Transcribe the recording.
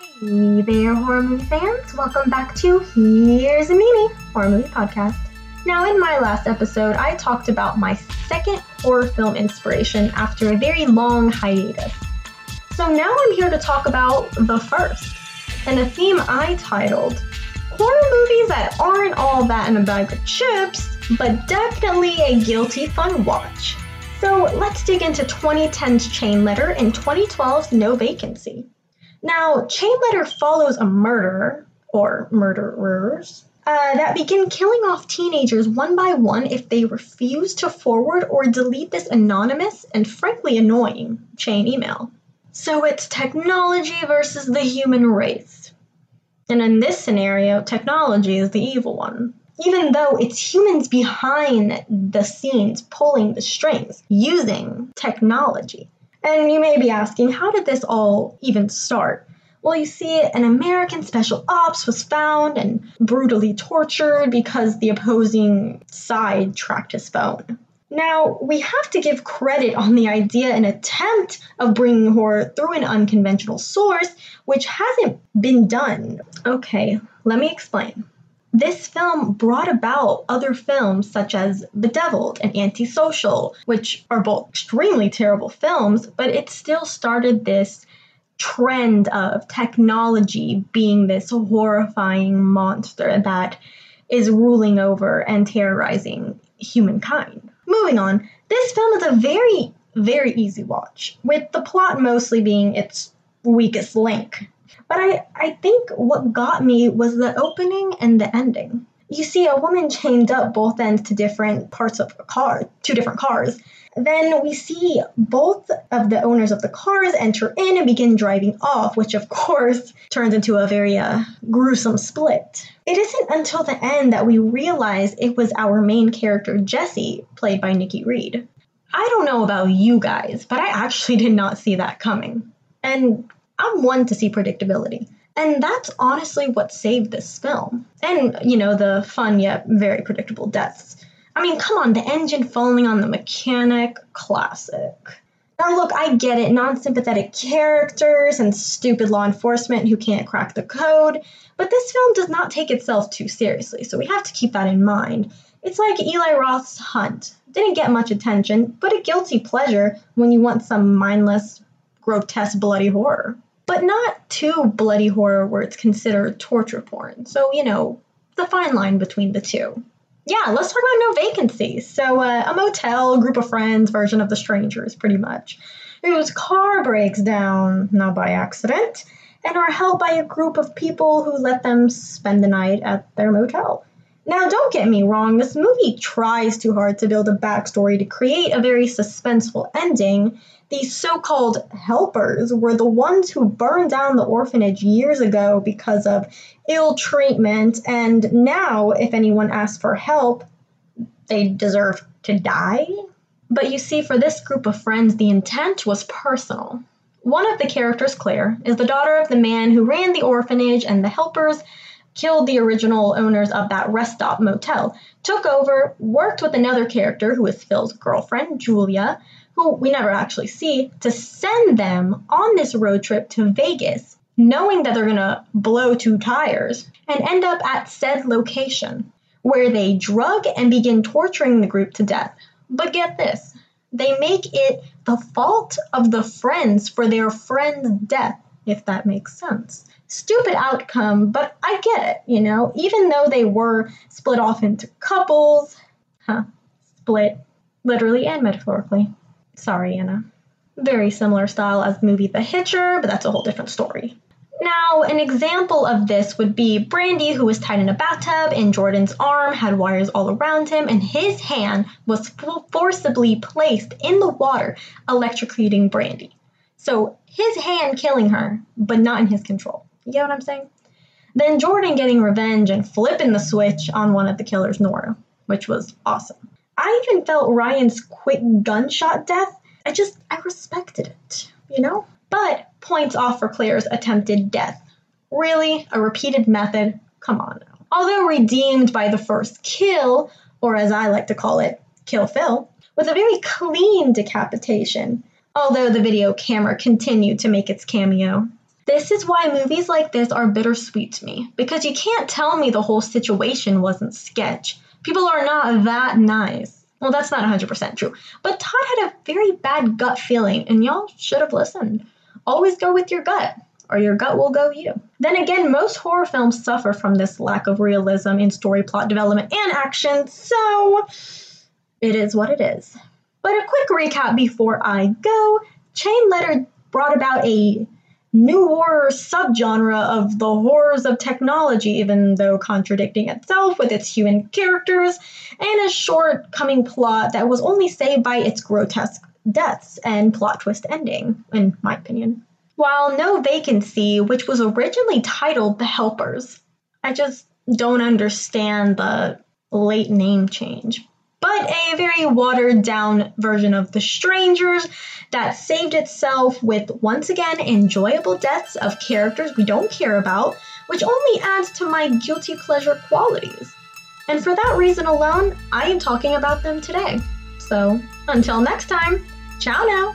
Hey there, horror movie fans! Welcome back to Here's a NeeNee, horror movie podcast. Now, in my last episode, I talked about my second horror film inspiration after a very long hiatus. So now I'm here to talk about the first, and a theme I titled Horror Movies That Aren't All That in a Bag of Chips, but Definitely a Guilty Fun Watch. So let's dig into 2010's Chain Letter and 2012's No Vacancy. Now, Chain Letter follows a murderer, or murderers, uh, that begin killing off teenagers one by one if they refuse to forward or delete this anonymous and frankly annoying chain email. So it's technology versus the human race. And in this scenario, technology is the evil one. Even though it's humans behind the scenes pulling the strings using technology. And you may be asking, how did this all even start? Well, you see, an American special ops was found and brutally tortured because the opposing side tracked his phone. Now, we have to give credit on the idea and attempt of bringing horror through an unconventional source, which hasn't been done. Okay, let me explain. This film brought about other films such as Bedeviled and Antisocial, which are both extremely terrible films, but it still started this trend of technology being this horrifying monster that is ruling over and terrorizing humankind. Moving on, this film is a very, very easy watch, with the plot mostly being its weakest link. But I, I think what got me was the opening and the ending. You see a woman chained up both ends to different parts of a car, two different cars. Then we see both of the owners of the cars enter in and begin driving off, which of course turns into a very uh, gruesome split. It isn't until the end that we realize it was our main character, Jesse, played by Nikki Reed. I don't know about you guys, but I actually did not see that coming. And I'm one to see predictability. And that's honestly what saved this film. And, you know, the fun yet very predictable deaths. I mean, come on, the engine falling on the mechanic, classic. Now, look, I get it, non sympathetic characters and stupid law enforcement who can't crack the code, but this film does not take itself too seriously, so we have to keep that in mind. It's like Eli Roth's Hunt. Didn't get much attention, but a guilty pleasure when you want some mindless, grotesque, bloody horror but not too bloody horror where it's considered torture porn. So, you know, the fine line between the two. Yeah, let's talk about no vacancies. So, uh, a motel, group of friends version of The Strangers, pretty much, whose car breaks down, not by accident, and are held by a group of people who let them spend the night at their motel. Now, don't get me wrong, this movie tries too hard to build a backstory to create a very suspenseful ending, these so called helpers were the ones who burned down the orphanage years ago because of ill treatment, and now, if anyone asks for help, they deserve to die. But you see, for this group of friends, the intent was personal. One of the characters, Claire, is the daughter of the man who ran the orphanage, and the helpers killed the original owners of that rest stop motel, took over, worked with another character who is Phil's girlfriend, Julia, who we never actually see, to send them on this road trip to Vegas, knowing that they're going to blow two tires and end up at said location, where they drug and begin torturing the group to death. But get this they make it the fault of the friends for their friend's death, if that makes sense. Stupid outcome, but I get it, you know, even though they were split off into couples, huh, split literally and metaphorically. Sorry, Anna. Very similar style as the movie The Hitcher, but that's a whole different story. Now, an example of this would be Brandy, who was tied in a bathtub, and Jordan's arm had wires all around him, and his hand was forcibly placed in the water, electrocuting Brandy. So, his hand killing her, but not in his control. You get what I'm saying? Then Jordan getting revenge and flipping the switch on one of the killers, Nora, which was awesome. I even felt Ryan's quick gunshot death. I just, I respected it, you know? But points off for Claire's attempted death. Really? A repeated method? Come on now. Although redeemed by the first kill, or as I like to call it, kill Phil, with a very clean decapitation, although the video camera continued to make its cameo. This is why movies like this are bittersweet to me, because you can't tell me the whole situation wasn't sketch. People are not that nice. Well, that's not 100% true, but Todd had a very bad gut feeling, and y'all should have listened. Always go with your gut, or your gut will go you. Then again, most horror films suffer from this lack of realism in story plot development and action, so it is what it is. But a quick recap before I go Chain Letter brought about a new horror subgenre of the horrors of technology, even though contradicting itself with its human characters, and a short-coming plot that was only saved by its grotesque deaths and plot twist ending, in my opinion. While No Vacancy, which was originally titled The Helpers, I just don't understand the late name change but a very watered down version of The Strangers that saved itself with once again enjoyable deaths of characters we don't care about, which only adds to my guilty pleasure qualities. And for that reason alone, I am talking about them today. So, until next time, ciao now!